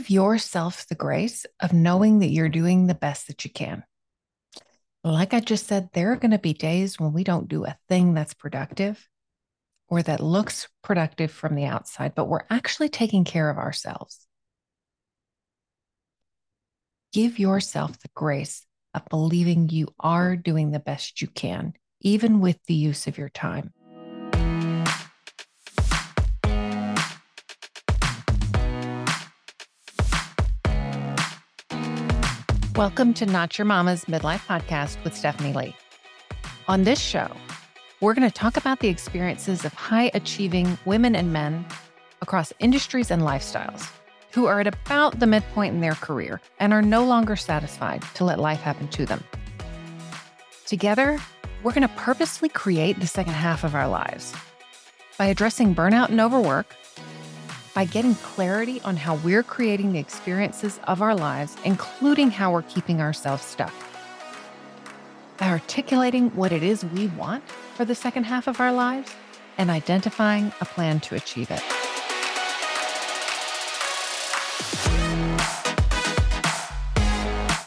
give yourself the grace of knowing that you're doing the best that you can. Like I just said, there are going to be days when we don't do a thing that's productive or that looks productive from the outside, but we're actually taking care of ourselves. Give yourself the grace of believing you are doing the best you can, even with the use of your time. Welcome to Not Your Mama's Midlife Podcast with Stephanie Lee. On this show, we're going to talk about the experiences of high achieving women and men across industries and lifestyles who are at about the midpoint in their career and are no longer satisfied to let life happen to them. Together, we're going to purposely create the second half of our lives by addressing burnout and overwork by getting clarity on how we're creating the experiences of our lives, including how we're keeping ourselves stuck. By articulating what it is we want for the second half of our lives and identifying a plan to achieve it.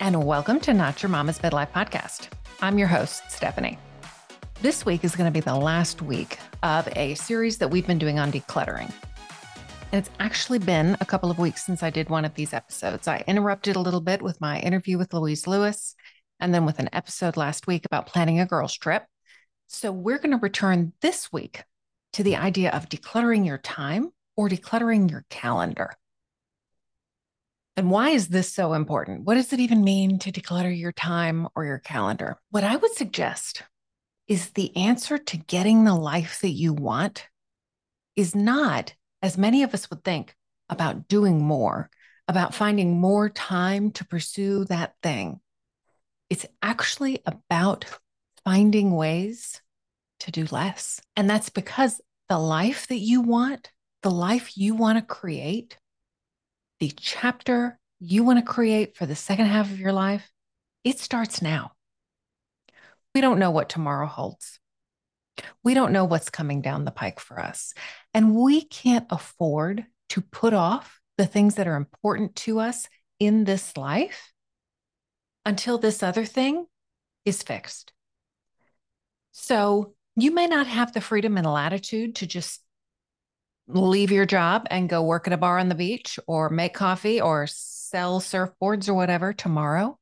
And welcome to Not Your Mama's Midlife Podcast. I'm your host, Stephanie. This week is going to be the last week of a series that we've been doing on decluttering. And it's actually been a couple of weeks since I did one of these episodes. I interrupted a little bit with my interview with Louise Lewis and then with an episode last week about planning a girls' trip. So we're going to return this week to the idea of decluttering your time or decluttering your calendar. And why is this so important? What does it even mean to declutter your time or your calendar? What I would suggest is the answer to getting the life that you want is not as many of us would think, about doing more, about finding more time to pursue that thing. It's actually about finding ways to do less. And that's because the life that you want, the life you want to create, the chapter you want to create for the second half of your life, it starts now. We don't know what tomorrow holds. We don't know what's coming down the pike for us. And we can't afford to put off the things that are important to us in this life until this other thing is fixed. So you may not have the freedom and latitude to just leave your job and go work at a bar on the beach or make coffee or sell surfboards or whatever tomorrow.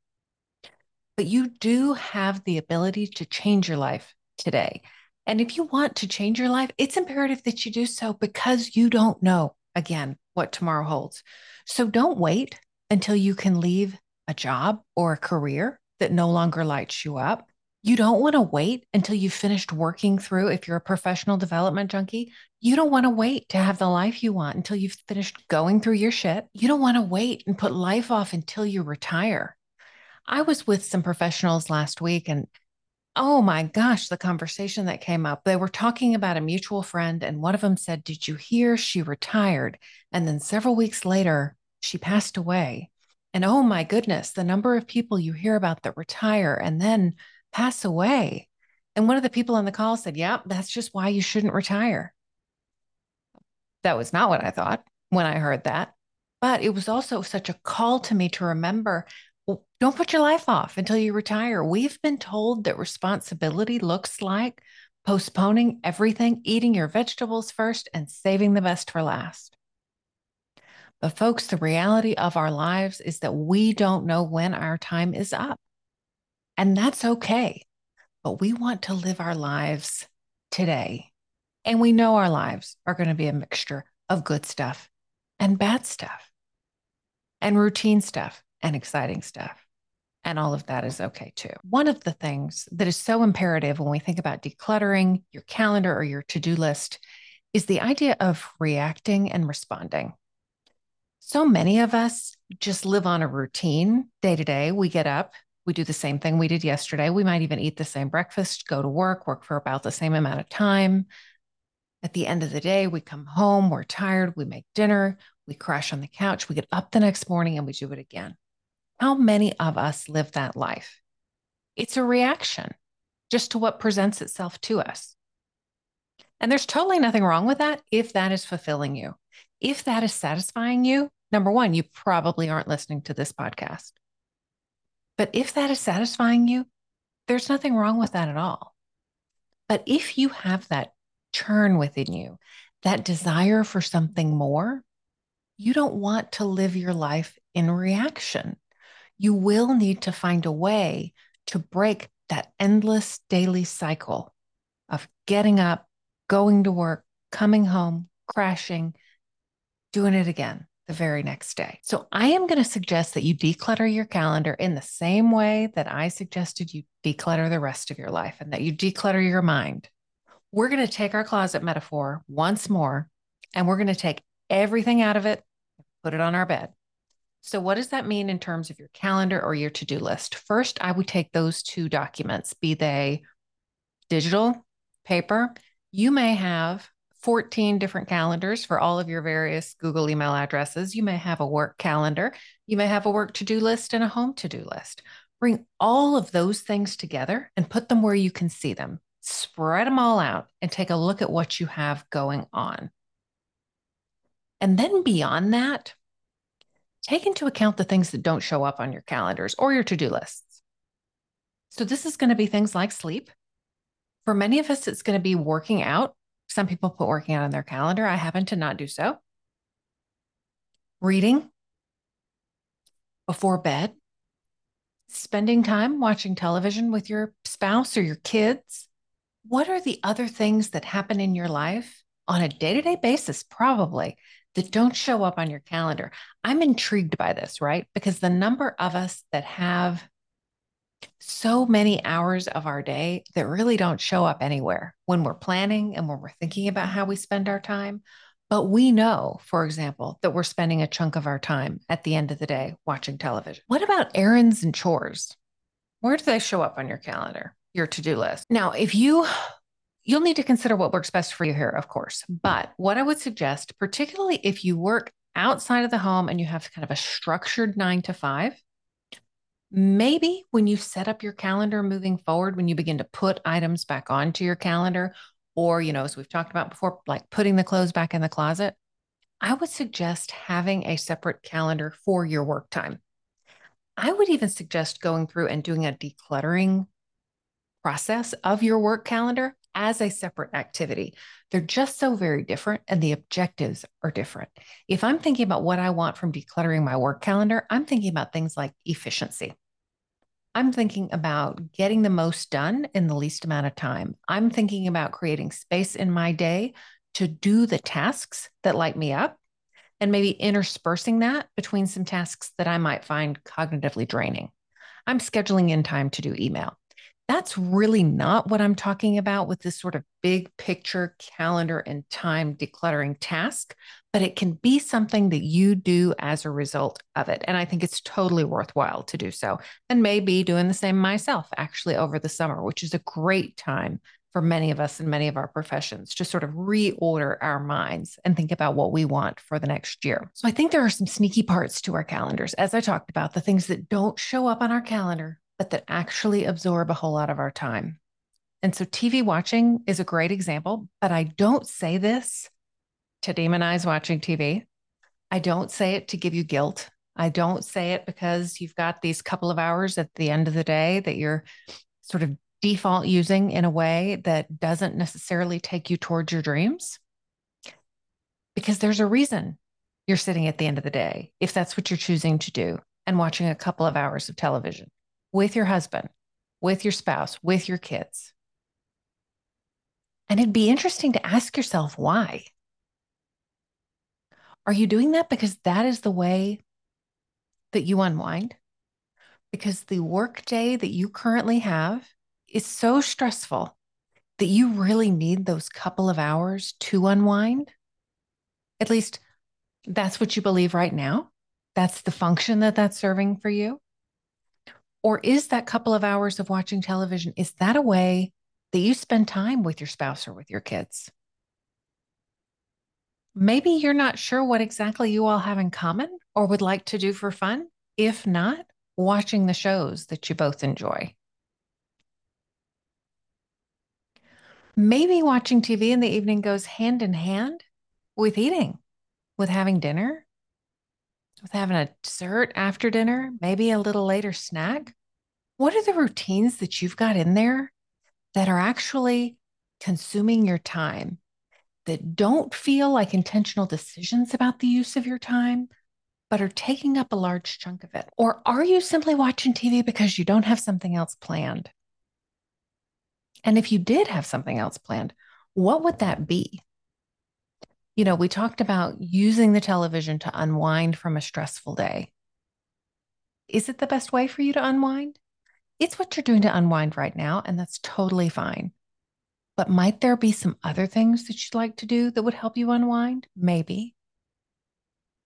But you do have the ability to change your life today. And if you want to change your life, it's imperative that you do so because you don't know, again, what tomorrow holds. So don't wait until you can leave a job or a career that no longer lights you up. You don't want to wait until you've finished working through, if you're a professional development junkie, you don't want to wait to have the life you want until you've finished going through your shit. You don't want to wait and put life off until you retire. I was with some professionals last week and Oh my gosh, the conversation that came up. They were talking about a mutual friend, and one of them said, Did you hear she retired? And then several weeks later, she passed away. And oh my goodness, the number of people you hear about that retire and then pass away. And one of the people on the call said, Yep, that's just why you shouldn't retire. That was not what I thought when I heard that. But it was also such a call to me to remember don't put your life off until you retire. We've been told that responsibility looks like postponing everything, eating your vegetables first, and saving the best for last. But, folks, the reality of our lives is that we don't know when our time is up. And that's okay. But we want to live our lives today. And we know our lives are going to be a mixture of good stuff and bad stuff and routine stuff and exciting stuff. And all of that is okay too. One of the things that is so imperative when we think about decluttering your calendar or your to do list is the idea of reacting and responding. So many of us just live on a routine day to day. We get up, we do the same thing we did yesterday. We might even eat the same breakfast, go to work, work for about the same amount of time. At the end of the day, we come home, we're tired, we make dinner, we crash on the couch, we get up the next morning and we do it again. How many of us live that life? It's a reaction just to what presents itself to us. And there's totally nothing wrong with that if that is fulfilling you. If that is satisfying you, number one, you probably aren't listening to this podcast. But if that is satisfying you, there's nothing wrong with that at all. But if you have that churn within you, that desire for something more, you don't want to live your life in reaction. You will need to find a way to break that endless daily cycle of getting up, going to work, coming home, crashing, doing it again the very next day. So I am going to suggest that you declutter your calendar in the same way that I suggested you declutter the rest of your life and that you declutter your mind. We're going to take our closet metaphor once more and we're going to take everything out of it, put it on our bed. So, what does that mean in terms of your calendar or your to do list? First, I would take those two documents, be they digital, paper. You may have 14 different calendars for all of your various Google email addresses. You may have a work calendar. You may have a work to do list and a home to do list. Bring all of those things together and put them where you can see them. Spread them all out and take a look at what you have going on. And then beyond that, take into account the things that don't show up on your calendars or your to do lists. So, this is going to be things like sleep. For many of us, it's going to be working out some people put working out on their calendar. I happen to not do so. Reading before bed, spending time watching television with your spouse or your kids. What are the other things that happen in your life on a day to day basis, probably, that don't show up on your calendar? I'm intrigued by this, right? Because the number of us that have so many hours of our day that really don't show up anywhere when we're planning and when we're thinking about how we spend our time. But we know, for example, that we're spending a chunk of our time at the end of the day watching television. What about errands and chores? Where do they show up on your calendar, your to do list? Now, if you You'll need to consider what works best for you here, of course. But what I would suggest, particularly if you work outside of the home and you have kind of a structured nine to five, Maybe when you set up your calendar moving forward, when you begin to put items back onto your calendar, or, you know, as we've talked about before, like putting the clothes back in the closet, I would suggest having a separate calendar for your work time. I would even suggest going through and doing a decluttering process of your work calendar as a separate activity. They're just so very different and the objectives are different. If I'm thinking about what I want from decluttering my work calendar, I'm thinking about things like efficiency. I'm thinking about getting the most done in the least amount of time. I'm thinking about creating space in my day to do the tasks that light me up and maybe interspersing that between some tasks that I might find cognitively draining. I'm scheduling in time to do email. That's really not what I'm talking about with this sort of big picture calendar and time decluttering task, but it can be something that you do as a result of it. And I think it's totally worthwhile to do so. And maybe doing the same myself actually over the summer, which is a great time for many of us in many of our professions to sort of reorder our minds and think about what we want for the next year. So I think there are some sneaky parts to our calendars. As I talked about, the things that don't show up on our calendar, but that actually absorb a whole lot of our time. And so TV watching is a great example, but I don't say this to demonize watching TV. I don't say it to give you guilt. I don't say it because you've got these couple of hours at the end of the day that you're sort of default using in a way that doesn't necessarily take you towards your dreams. Because there's a reason you're sitting at the end of the day, if that's what you're choosing to do, and watching a couple of hours of television with your husband, with your spouse, with your kids. And it'd be interesting to ask yourself why. Are you doing that because that is the way that you unwind? Because the work day that you currently have is so stressful that you really need those couple of hours to unwind? At least that's what you believe right now. That's the function that that's serving for you. Or is that couple of hours of watching television, is that a way that you spend time with your spouse or with your kids? Maybe you're not sure what exactly you all have in common or would like to do for fun. If not, watching the shows that you both enjoy. Maybe watching TV in the evening goes hand in hand with eating, with having dinner. With having a dessert after dinner, maybe a little later snack? What are the routines that you've got in there that are actually consuming your time, that don't feel like intentional decisions about the use of your time, but are taking up a large chunk of it? Or are you simply watching TV because you don't have something else planned? And if you did have something else planned, what would that be? You know, we talked about using the television to unwind from a stressful day. Is it the best way for you to unwind? It's what you're doing to unwind right now, and that's totally fine. But might there be some other things that you'd like to do that would help you unwind? Maybe.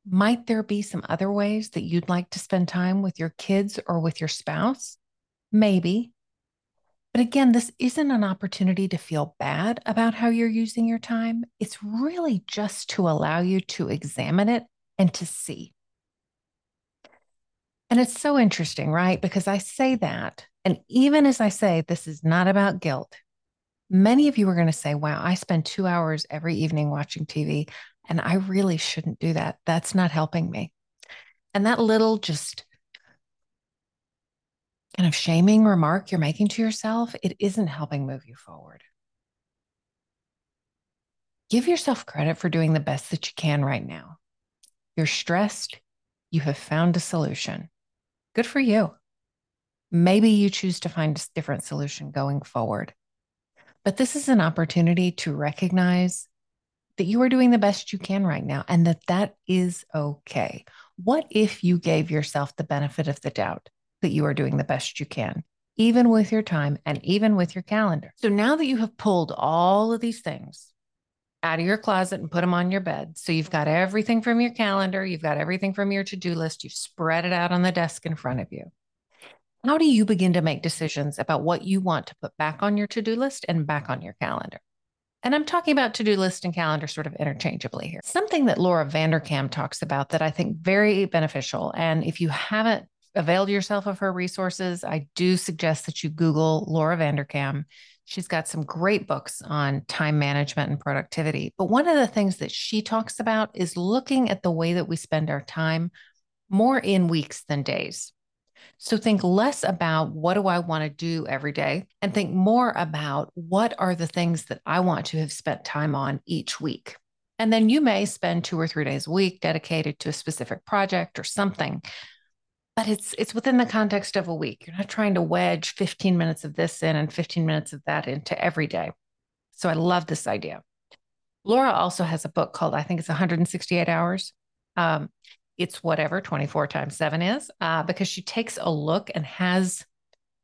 Might there be some other ways that you'd like to spend time with your kids or with your spouse? Maybe. But again, this isn't an opportunity to feel bad about how you're using your time. It's really just to allow you to examine it and to see. And it's so interesting, right? Because I say that. And even as I say, this is not about guilt, many of you are going to say, wow, I spend two hours every evening watching TV, and I really shouldn't do that. That's not helping me. And that little just kind of shaming remark you're making to yourself, it isn't helping move you forward. Give yourself credit for doing the best that you can right now. You're stressed, you have found a solution. Good for you. Maybe you choose to find a different solution going forward. But this is an opportunity to recognize that you are doing the best you can right now and that that is okay. What if you gave yourself the benefit of the doubt that you are doing the best you can, even with your time and even with your calendar? So now that you have pulled all of these things out of your closet and put them on your bed. So you've got everything from your calendar, you've got everything from your to do list, you've spread it out on the desk in front of you. How do you begin to make decisions about what you want to put back on your to do list and back on your calendar? And I'm talking about to do list and calendar sort of interchangeably here. Something that Laura Vanderkam talks about that I think very beneficial. And if you haven't availed yourself of her resources, I do suggest that you Google Laura Vanderkam. She's got some great books on time management and productivity. But one of the things that she talks about is looking at the way that we spend our time more in weeks than days. So think less about what do I want to do every day and think more about what are the things that I want to have spent time on each week. And then you may spend two or three days a week dedicated to a specific project or something but it's it's within the context of a week. You're not trying to wedge 15 minutes of this in and 15 minutes of that into every day. So I love this idea. Laura also has a book called I think it's 168 hours. Um, it's whatever 24 times seven is uh, because she takes a look and has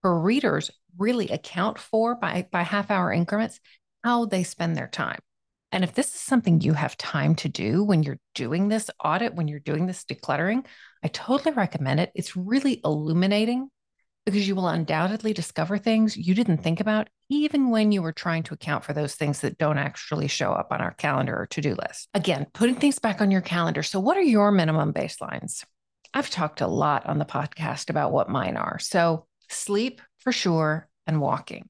her readers really account for by by half hour increments how they spend their time. And if this is something you have time to do when you're doing this audit, when you're doing this decluttering, I totally recommend it. It's really illuminating because you will undoubtedly discover things you didn't think about, even when you were trying to account for those things that don't actually show up on our calendar or to do list. Again, putting things back on your calendar. So, what are your minimum baselines? I've talked a lot on the podcast about what mine are. So, sleep for sure and walking.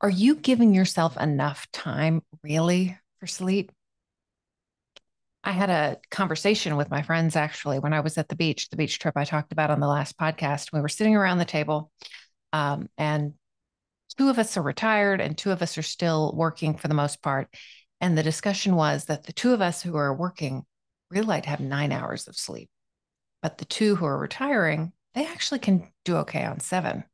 Are you giving yourself enough time really for sleep. I had a conversation with my friends actually when I was at the beach, the beach trip I talked about on the last podcast. We were sitting around the table, um, and two of us are retired and two of us are still working for the most part. And the discussion was that the two of us who are working really like have nine hours of sleep, but the two who are retiring, they actually can do okay on seven.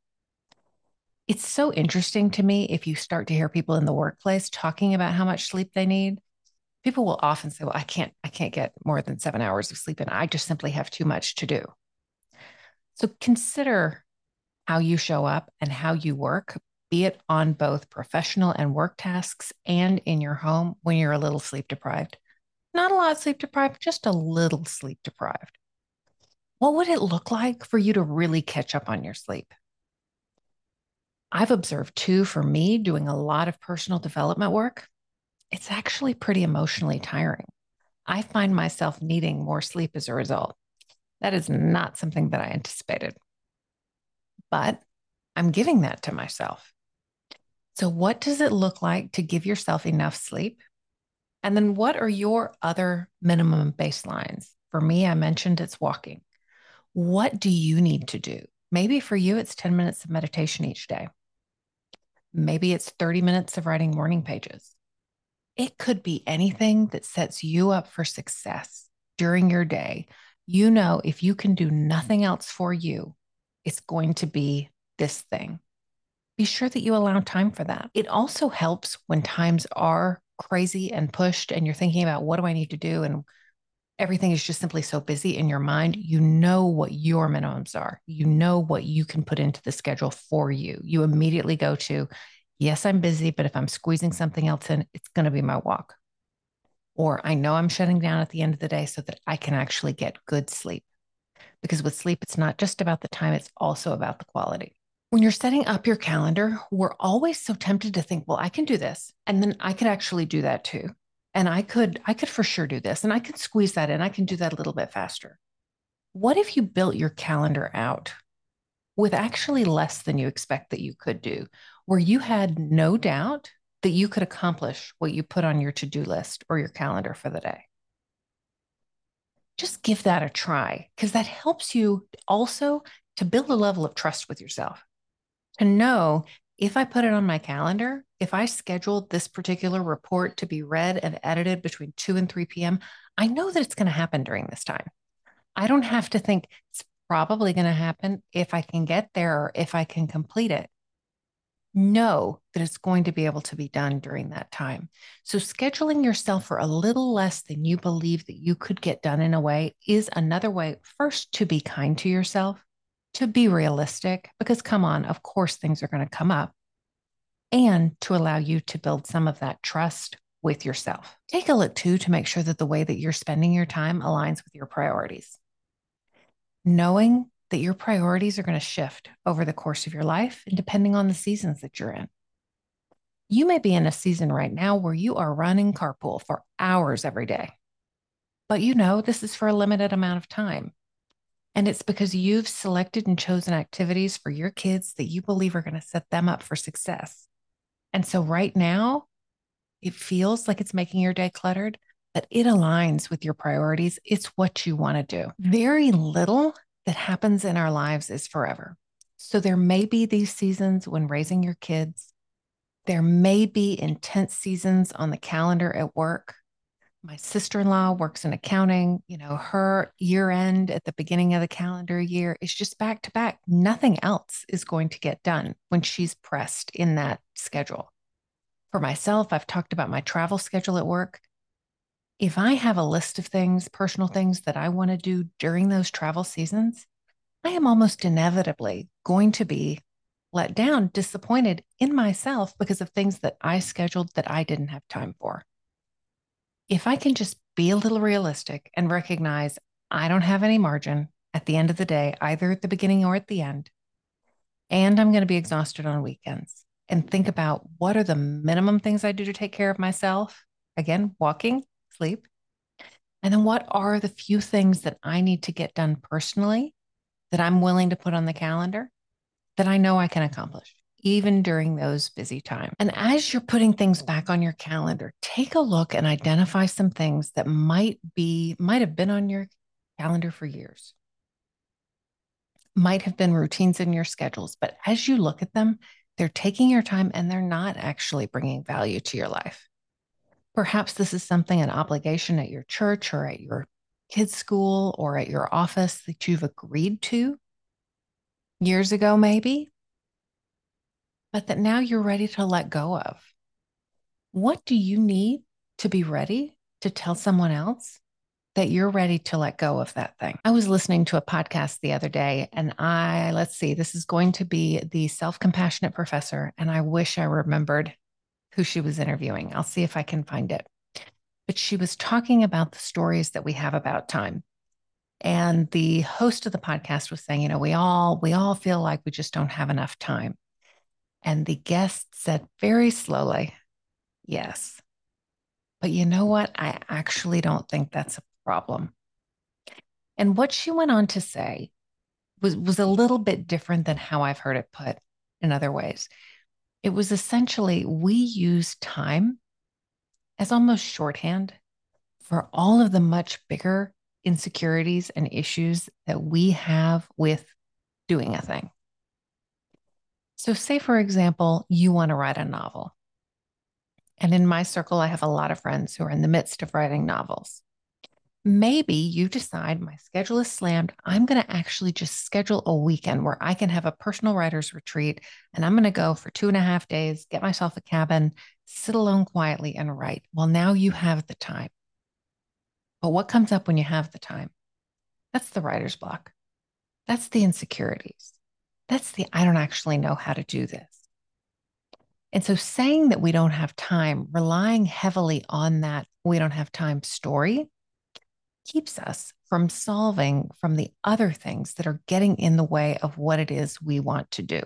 It's so interesting to me if you start to hear people in the workplace talking about how much sleep they need. People will often say, "Well, I can't I can't get more than 7 hours of sleep and I just simply have too much to do." So consider how you show up and how you work, be it on both professional and work tasks and in your home when you're a little sleep deprived. Not a lot sleep deprived, just a little sleep deprived. What would it look like for you to really catch up on your sleep? I've observed too, for me, doing a lot of personal development work, it's actually pretty emotionally tiring. I find myself needing more sleep as a result. That is not something that I anticipated, but I'm giving that to myself. So, what does it look like to give yourself enough sleep? And then, what are your other minimum baselines? For me, I mentioned it's walking. What do you need to do? Maybe for you, it's 10 minutes of meditation each day. Maybe it's 30 minutes of writing morning pages. It could be anything that sets you up for success during your day. You know, if you can do nothing else for you, it's going to be this thing. Be sure that you allow time for that. It also helps when times are crazy and pushed and you're thinking about what do I need to do and everything is just simply so busy in your mind, you know what your minimums are. You know what you can put into the schedule for you. You immediately go to, yes, I'm busy, but if I'm squeezing something else in, it's going to be my walk. Or I know I'm shutting down at the end of the day so that I can actually get good sleep. Because with sleep, it's not just about the time, it's also about the quality. When you're setting up your calendar, we're always so tempted to think, well, I can do this. And then I could actually do that too and I could I could for sure do this and I can squeeze that in. I can do that a little bit faster. What if you built your calendar out with actually less than you expect that you could do, where you had no doubt that you could accomplish what you put on your to-do list or your calendar for the day? Just give that a try because that helps you also to build a level of trust with yourself. To know if I put it on my calendar, if I schedule this particular report to be read and edited between 2 and 3 p.m., I know that it's going to happen during this time. I don't have to think it's probably going to happen if I can get there or if I can complete it. Know that it's going to be able to be done during that time. So, scheduling yourself for a little less than you believe that you could get done in a way is another way, first, to be kind to yourself, to be realistic, because come on, of course, things are going to come up, and to allow you to build some of that trust with yourself. Take a look too to make sure that the way that you're spending your time aligns with your priorities. Knowing that your priorities are going to shift over the course of your life and depending on the seasons that you're in. You may be in a season right now where you are running carpool for hours every day, but you know this is for a limited amount of time. And it's because you've selected and chosen activities for your kids that you believe are going to set them up for success. And so right now, it feels like it's making your day cluttered, but it aligns with your priorities. It's what you want to do. Very little that happens in our lives is forever. So there may be these seasons when raising your kids, there may be intense seasons on the calendar at work my sister-in-law works in accounting you know her year end at the beginning of the calendar year is just back to back. Nothing else is going to get done when she's pressed in that schedule. For myself i've talked about my travel schedule at work. If i have a list of things personal things that i want to do during those travel seasons i am almost inevitably going to be let down disappointed in myself because of things that i scheduled that i didn't have time for if I can just be a little realistic and recognize I don't have any margin at the end of the day, either at the beginning or at the end, and I'm going to be exhausted on weekends, and think about what are the minimum things I do to take care of myself. Again, walking, sleep. And then what are the few things that I need to get done personally that I'm willing to put on the calendar that I know I can accomplish? Even during those busy times. And as you're putting things back on your calendar, take a look and identify some things that might be, might have been on your calendar for years, might have been routines in your schedules. But as you look at them, they're taking your time and they're not actually bringing value to your life. Perhaps this is something, an obligation at your church or at your kids' school or at your office that you've agreed to years ago, maybe, but that now you're ready to let go of. What do you need to be ready to tell someone else that you're ready to let go of that thing? I was listening to a podcast the other day, and I, let's see, this is going to be the self compassionate professor. And I wish I remembered who she was interviewing. I'll see if I can find it. But she was talking about the stories that we have about time. And the host of the podcast was saying, you know, we all we all feel like we just don't have enough time. And the guest said very slowly, Yes. But you know what? I actually don't think that's a problem. And what she went on to say was, was a little bit different than how I've heard it put in other ways. It was essentially we use time as almost shorthand for all of the much bigger insecurities and issues that we have with doing a thing. So, say, for example, you want to write a novel. And in my circle, I have a lot of friends who are in the midst of writing novels. Maybe you decide my schedule is slammed. I'm going to actually just schedule a weekend where I can have a personal writer's retreat and I'm going to go for two and a half days, get myself a cabin, sit alone quietly and write. Well, now you have the time. But what comes up when you have the time? That's the writer's block. That's the insecurities. That's the I don't actually know how to do this. And so saying that we don't have time, relying heavily on that we don't have time story keeps us from solving from the other things that are getting in the way of what it is we want to do.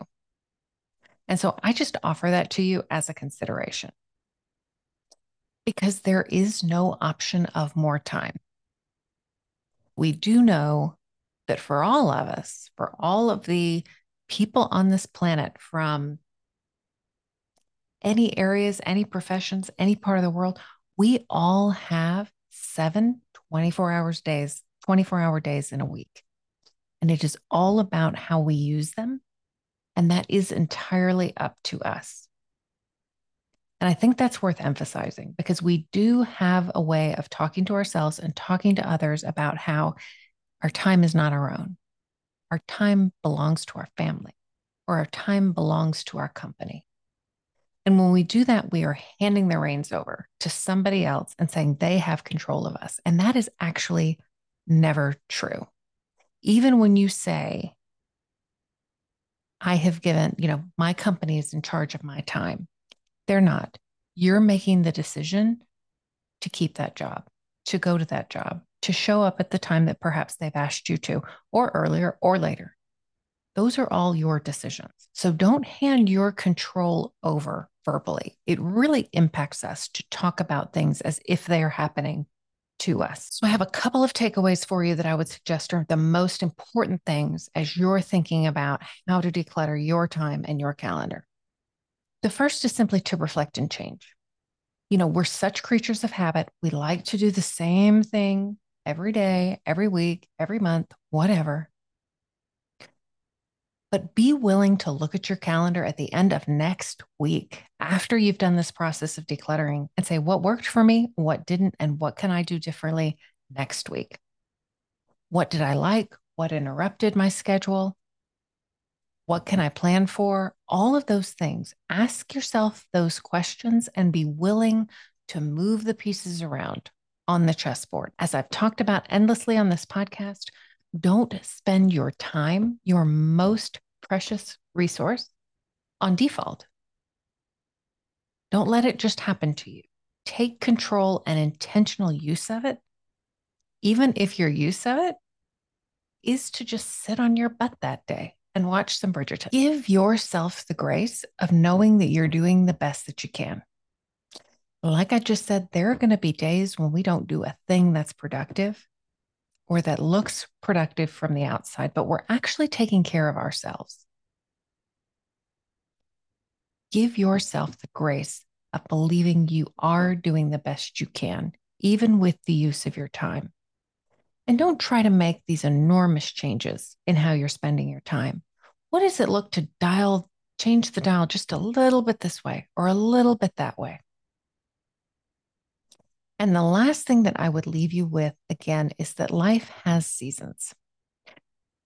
And so I just offer that to you as a consideration because there is no option of more time. We do know that for all of us, for all of the people on this planet from any areas, any professions, any part of the world, we all have seven 24 hours days, 24 hour days in a week. And it is all about how we use them. And that is entirely up to us. And I think that's worth emphasizing because we do have a way of talking to ourselves and talking to others about how our time is not our own. Our time belongs to our family, or our time belongs to our company. And when we do that, we are handing the reins over to somebody else and saying they have control of us. And that is actually never true. Even when you say, I have given, you know, my company is in charge of my time, they're not. You're making the decision to keep that job, to go to that job, to show up at the time that perhaps they've asked you to, or earlier or later. Those are all your decisions. So don't hand your control over verbally. It really impacts us to talk about things as if they are happening to us. So I have a couple of takeaways for you that I would suggest are the most important things as you're thinking about how to declutter your time and your calendar. The first is simply to reflect and change. You know, we're such creatures of habit. We like to do the same thing every day, every week, every month, whatever but be willing to look at your calendar at the end of next week after you've done this process of decluttering and say, what worked for me, what didn't, and what can I do differently next week? What did I like? What interrupted my schedule? What can I plan for? All of those things. Ask yourself those questions and be willing to move the pieces around on the chessboard. As I've talked about endlessly on this podcast, don't spend your time, your most precious resource on default. Don't let it just happen to you. Take control and intentional use of it, even if your use of it is to just sit on your butt that day and watch some Bridgerton. Give yourself the grace of knowing that you're doing the best that you can. Like I just said, there are going to be days when we don't do a thing that's productive or that looks productive from the outside, but we're actually taking care of ourselves. Give yourself the grace of believing you are doing the best you can, even with the use of your time. And don't try to make these enormous changes in how you're spending your time. What does it look to dial, change the dial just a little bit this way or a little bit that way? And the last thing that I would leave you with again is that life has seasons.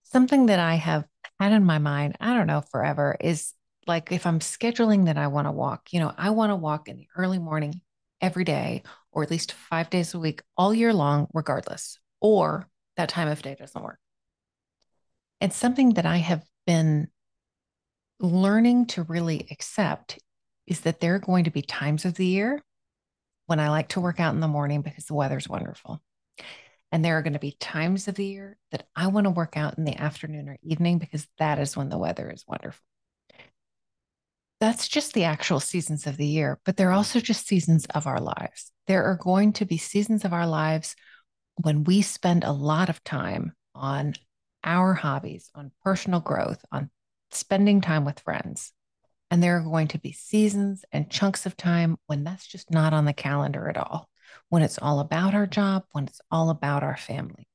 Something that I have had in my mind, I don't know, forever is like if I'm scheduling that I want to walk, you know, I want to walk in the early morning every day or at least five days a week all year long, regardless, or that time of day doesn't work. And something that I have been learning to really accept is that there are going to be times of the year when I like to work out in the morning because the weather's wonderful. And there are going to be times of the year that I want to work out in the afternoon or evening because that is when the weather is wonderful. That's just the actual seasons of the year, but they're also just seasons of our lives. There are going to be seasons of our lives when we spend a lot of time on our hobbies, on personal growth, on spending time with friends. And there are going to be seasons and chunks of time when that's just not on the calendar at all, when it's all about our job, when it's all about our family.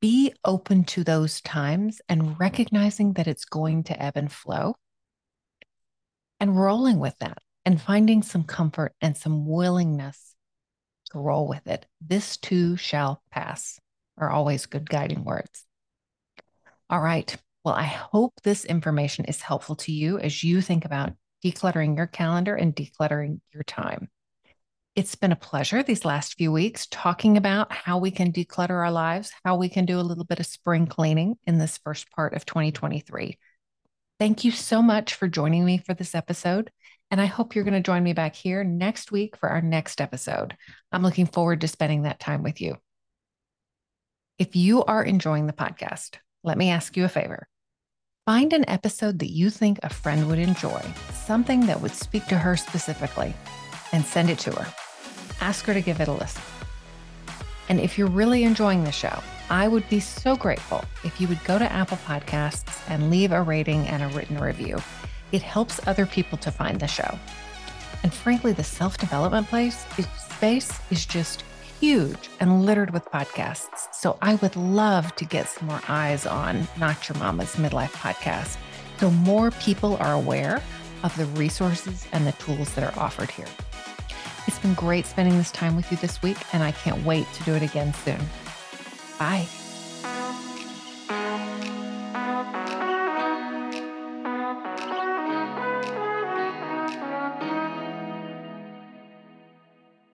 be open to those times and recognizing that it's going to ebb and flow and rolling with that and finding some comfort and some willingness to roll with it. This too shall pass are always good guiding words. All right. Well, I hope this information is helpful to you as you think about decluttering your calendar and decluttering your time. It's been a pleasure these last few weeks talking about how we can declutter our lives, how we can do a little bit of spring cleaning in this first part of 2023. Thank you so much for joining me for this episode. And I hope you're going to join me back here next week for our next episode. I'm looking forward to spending that time with you. If you are enjoying the podcast, let me ask you a favor. Find an episode that you think a friend would enjoy, something that would speak to her specifically, and send it to her. Ask her to give it a listen. And if you're really enjoying the show, I would be so grateful if you would go to Apple Podcasts and leave a rating and a written review. It helps other people to find the show. And frankly, the self development place space is just huge and littered with podcasts. So I would love to get some more eyes on Not Your Mama's Midlife podcast so more people are aware of the resources and the tools that are offered here. It's been great spending this time with you this week, and I can't wait to do it again soon. Bye.